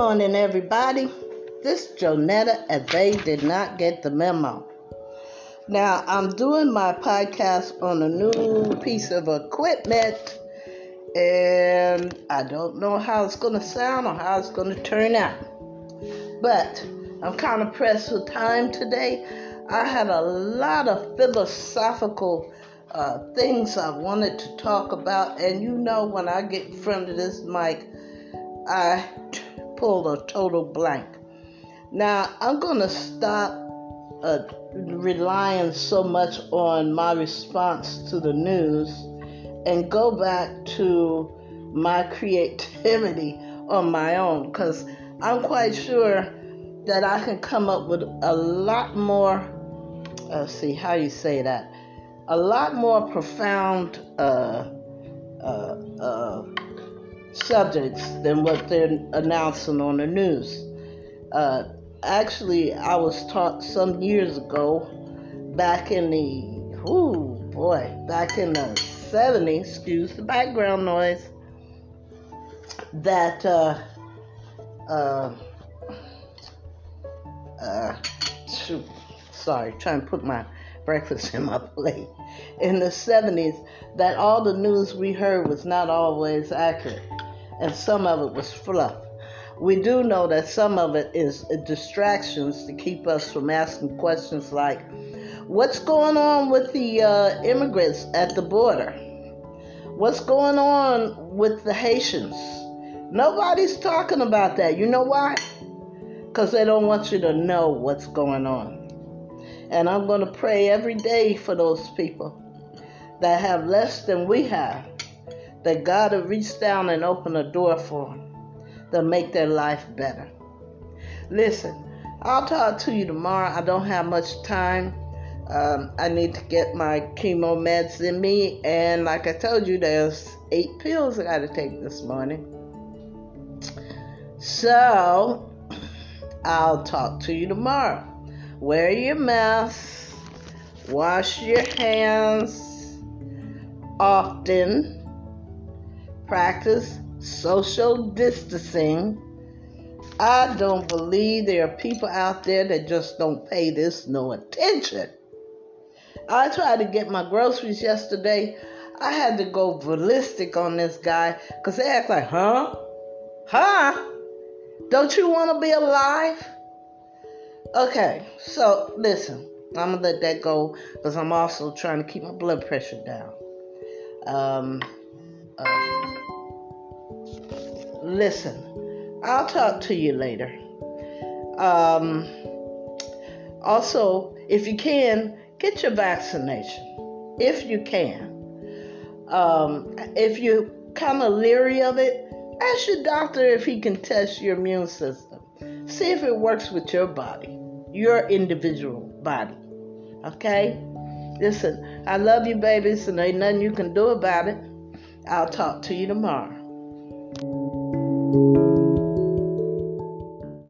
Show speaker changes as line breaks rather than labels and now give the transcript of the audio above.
morning, everybody. This is Jonetta, and they did not get the memo. Now, I'm doing my podcast on a new piece of equipment, and I don't know how it's going to sound or how it's going to turn out. But I'm kind of pressed for time today. I had a lot of philosophical uh, things I wanted to talk about, and you know, when I get in front of this mic, I pulled a total blank. Now, I'm going to stop uh, relying so much on my response to the news and go back to my creativity on my own because I'm quite sure that I can come up with a lot more, uh, see how you say that, a lot more profound uh, uh, uh subjects than what they're announcing on the news. Uh, actually, I was taught some years ago, back in the, oh boy, back in the 70s, excuse the background noise, that, uh, uh, uh, shoot, sorry, trying to put my breakfast in my plate. In the 70s, that all the news we heard was not always accurate and some of it was fluff. We do know that some of it is distractions to keep us from asking questions like, What's going on with the uh, immigrants at the border? What's going on with the Haitians? Nobody's talking about that. You know why? Because they don't want you to know what's going on. And I'm going to pray every day for those people that have less than we have that God will reach down and open a door for them to make their life better. Listen, I'll talk to you tomorrow. I don't have much time. Um, I need to get my chemo meds in me, and like I told you, there's eight pills I got to take this morning. So, I'll talk to you tomorrow. Wear your mask, wash your hands often practice social distancing. I don't believe there are people out there that just don't pay this no attention. I tried to get my groceries yesterday. I had to go ballistic on this guy because they act like, huh? Huh? Don't you want to be alive? Okay, so listen, I'm gonna let that go because I'm also trying to keep my blood pressure down. Um, uh, listen, I'll talk to you later. Um, also, if you can, get your vaccination. If you can. Um, if you're kind of leery of it, ask your doctor if he can test your immune system. See if it works with your body, your individual body. Okay? Listen, I love you, babies, and there ain't nothing you can do about it. I'll talk to you tomorrow.